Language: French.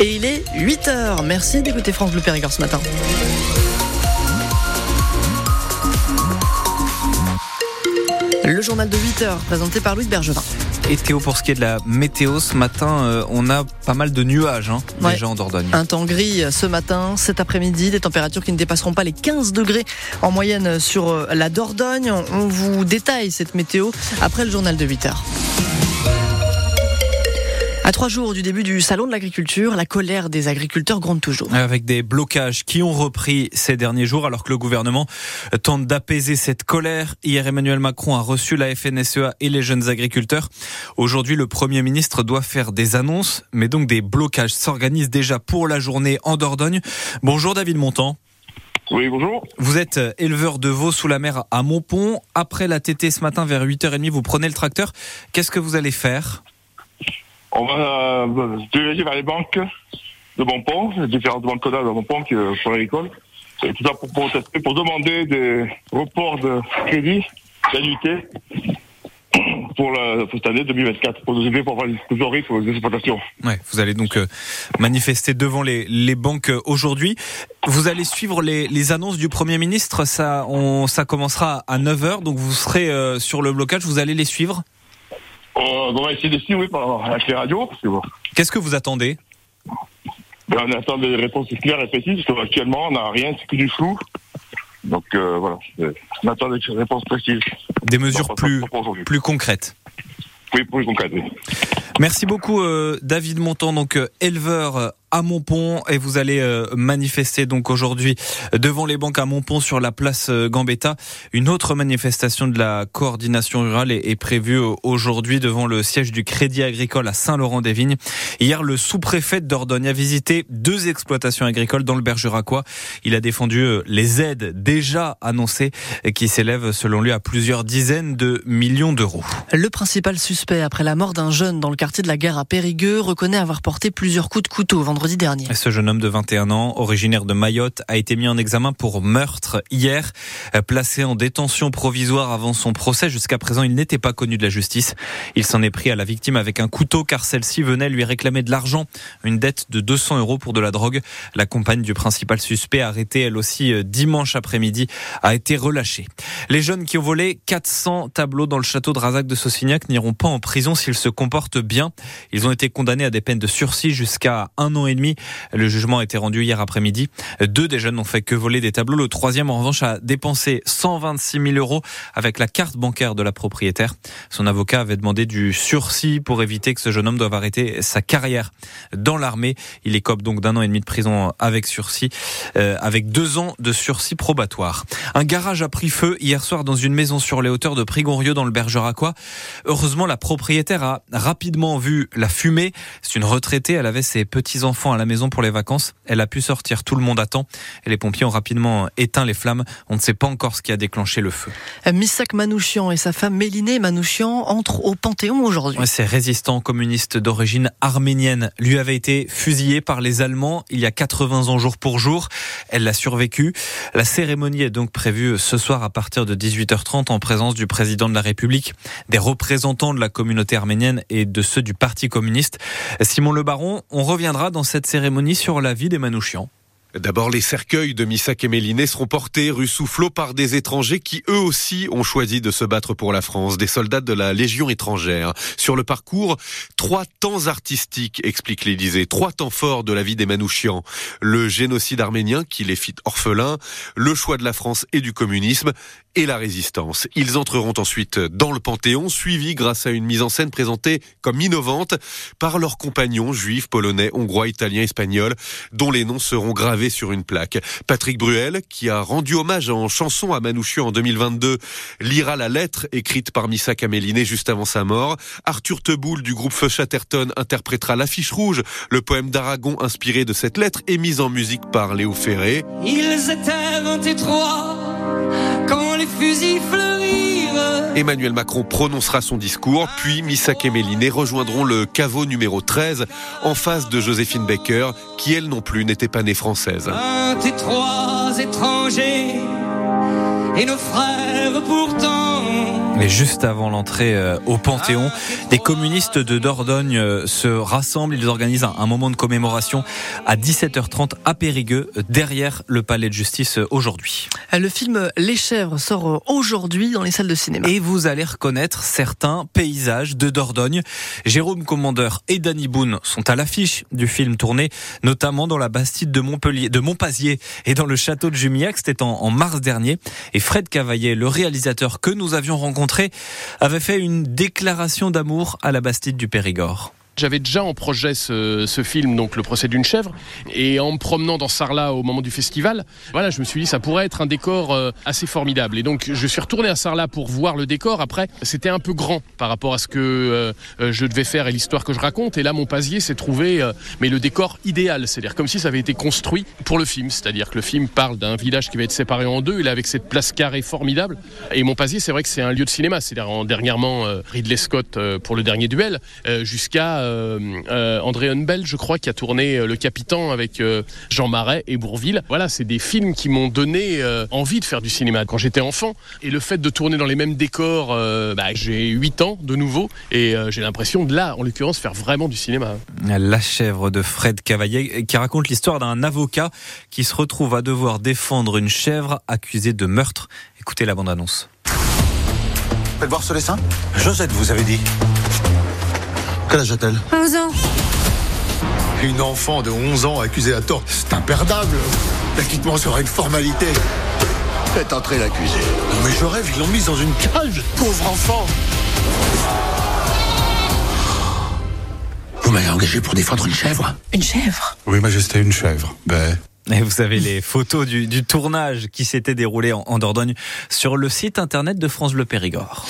Et il est 8h. Merci d'écouter France Bleu Périgord ce matin. Le journal de 8h présenté par Louis Bergevin. Et Théo, pour ce qui est de la météo, ce matin, euh, on a pas mal de nuages hein, Ouais. déjà en Dordogne. Un temps gris ce matin, cet après-midi, des températures qui ne dépasseront pas les 15 degrés en moyenne sur euh, la Dordogne. On vous détaille cette météo après le journal de 8 heures. À trois jours du début du salon de l'agriculture, la colère des agriculteurs gronde toujours. Avec des blocages qui ont repris ces derniers jours alors que le gouvernement tente d'apaiser cette colère. Hier, Emmanuel Macron a reçu la FNSEA et les jeunes agriculteurs. Aujourd'hui, le Premier ministre doit faire des annonces, mais donc des blocages s'organisent déjà pour la journée en Dordogne. Bonjour David Montant. Oui, bonjour. Vous êtes éleveur de veaux sous la mer à Montpont. Après la TT ce matin vers 8h30, vous prenez le tracteur. Qu'est-ce que vous allez faire? On va euh, se diriger vers les banques de Bonpont, les différentes banques de Bonpont qui euh, sont agricoles. Et tout ça pour protester, pour demander des reports de crédit, d'annuité pour, pour cette année 2024, pour nous aider pour avoir les trésoreries pour les exploitations. Ouais, vous allez donc euh, manifester devant les, les banques euh, aujourd'hui. Vous allez suivre les, les annonces du Premier ministre. Ça, on, ça commencera à 9h, donc vous serez euh, sur le blocage. Vous allez les suivre? On va essayer de suivre oui, par, avec les radios, parce que bon, Qu'est-ce que vous attendez? Ben, on attend des réponses claires et précises, parce qu'actuellement on n'a rien, c'est que du flou. Donc euh, voilà, on attend des réponses précises. Des mesures plus, concrètes. Oui, plus concrètes. oui. Merci beaucoup euh, David Montant, donc euh, éleveur à Montpont, et vous allez euh, manifester donc aujourd'hui devant les banques à Montpont sur la place euh, Gambetta. Une autre manifestation de la coordination rurale est, prévue euh, aujourd'hui devant le siège du Crédit Agricole à Saint-Laurent-des-Vignes. Hier, le sous-préfet Dordogne a visité deux exploitations agricoles dans le Bergeracois. Il a défendu les aides déjà annoncées qui s'élèvent selon lui à plusieurs dizaines de millions d'euros. Le principal suspect après la mort d'un jeune dans le quartier de la gare à Périgueux reconnaît avoir porté plusieurs coups de couteau vendredi Ce jeune homme de 21 ans, originaire de Mayotte, a été mis en examen pour meurtre hier, Euh, placé en détention provisoire avant son procès. Jusqu'à présent, il n'était pas connu de la justice. Il s'en est pris à la victime avec un couteau car celle-ci venait lui réclamer de l'argent, une dette de 200 euros pour de la drogue. La compagne du principal suspect, arrêtée elle aussi euh, dimanche après-midi, a été relâchée. Les jeunes qui ont volé 400 tableaux dans le château de Razac de Saucignac n'iront pas en prison s'ils se comportent bien. Ils ont été condamnés à des peines de sursis jusqu'à un an et Le jugement a été rendu hier après-midi. Deux des jeunes n'ont fait que voler des tableaux. Le troisième, en revanche, a dépensé 126 000 euros avec la carte bancaire de la propriétaire. Son avocat avait demandé du sursis pour éviter que ce jeune homme doive arrêter sa carrière dans l'armée. Il écope donc d'un an et demi de prison avec sursis, euh, avec deux ans de sursis probatoire. Un garage a pris feu hier soir dans une maison sur les hauteurs de Prigonrieux dans le Bergeracois. Heureusement, la propriétaire a rapidement vu la fumée. C'est une retraitée. Elle avait ses petits-enfants à la maison pour les vacances. Elle a pu sortir tout le monde à temps. Et les pompiers ont rapidement éteint les flammes. On ne sait pas encore ce qui a déclenché le feu. Missak Manouchian et sa femme Mélinée Manouchian entrent au Panthéon aujourd'hui. Ces résistants communistes d'origine arménienne lui avait été fusillé par les Allemands il y a 80 ans jour pour jour. Elle l'a survécu. La cérémonie est donc prévue ce soir à partir de 18h30 en présence du président de la République, des représentants de la communauté arménienne et de ceux du Parti communiste. Simon Le Baron, on reviendra dans cette cérémonie sur la vie des Manouchians. D'abord, les cercueils de Missak et Méliné seront portés rue Soufflot par des étrangers qui eux aussi ont choisi de se battre pour la France, des soldats de la Légion étrangère. Sur le parcours, trois temps artistiques, explique l'Élysée, trois temps forts de la vie des Manouchians. Le génocide arménien qui les fit orphelins, le choix de la France et du communisme et la résistance. Ils entreront ensuite dans le Panthéon, suivis grâce à une mise en scène présentée comme innovante par leurs compagnons juifs, polonais, hongrois, italiens, espagnols, dont les noms seront gravés sur une plaque. Patrick Bruel, qui a rendu hommage en chanson à Manouchian en 2022, lira la lettre écrite par Missa Caméliné juste avant sa mort. Arthur Teboul du groupe Feu Chatterton interprétera l'affiche rouge, le poème d'Aragon inspiré de cette lettre et mis en musique par Léo Ferré. Ils étaient 23 quand les fusils fleurirent. Emmanuel Macron prononcera son discours, puis Missak et Méliné rejoindront le caveau numéro 13 en face de Joséphine Baker, qui elle non plus n'était pas née française. 23 étrangers et nos frères pourtant. Mais juste avant l'entrée euh, au Panthéon, des communistes de Dordogne euh, se rassemblent. Ils organisent un, moment de commémoration à 17h30 à Périgueux, derrière le palais de justice euh, aujourd'hui. Le film Les Chèvres sort aujourd'hui dans les salles de cinéma. Et vous allez reconnaître certains paysages de Dordogne. Jérôme Commandeur et Danny Boone sont à l'affiche du film tourné, notamment dans la Bastide de Montpellier, de Montpazier et dans le château de Jumillac. C'était en, en mars dernier. Et Fred Cavaillet, le réalisateur que nous avions rencontré, avait fait une déclaration d'amour à la Bastide du Périgord. J'avais déjà en projet ce, film, donc Le procès d'une chèvre, et en me promenant dans Sarlat au moment du festival, voilà, je me suis dit ça pourrait être un décor euh, assez formidable. Et donc je suis retourné à Sarlat pour voir le décor. Après, c'était un peu grand par rapport à ce que euh, euh je devais faire et l'histoire que je raconte. Et là, mon pasier s'est trouvé, mais le décor idéal, c'est-à-dire comme si ça avait été construit pour le film. C'est-à-dire que le film parle d'un village qui va être séparé en deux, et là avec cette place carrée formidable. Et mon pasier, c'est vrai que c'est un lieu de cinéma. C'est-à-dire dernièrement Ridley Scott pour le dernier duel, jusqu'à André Hunbel, je crois, qui a tourné euh, Le Capitan avec Jean Marais et Bourville. Voilà, c'est des films qui m'ont donné envie de faire du cinéma quand j'étais enfant. Et le fait de tourner dans les mêmes décors, bah, j'ai 8 ans de nouveau et j'ai l'impression de là, en l'occurrence, faire vraiment du cinéma. La chèvre de Fred Cavaillet qui raconte l'histoire d'un avocat qui se retrouve à devoir défendre une chèvre accusée de meurtre. Écoutez la bande-annonce. Faites voir ce dessin Josette, vous avez dit. Quel âge a-t-elle 11 ans. Une enfant de 11 ans accusée à tort, c'est imperdable. L'acquittement sera une formalité. Faites entrer l'accusé. Mais je rêve, ils l'ont mise dans une cage, pauvre enfant. Vous m'avez engagé pour défendre une chèvre Une chèvre? Oui, majesté, une chèvre. Ben. Et vous avez les photos du, du tournage qui s'était déroulé en, en Dordogne sur le site internet de France Bleu Périgord.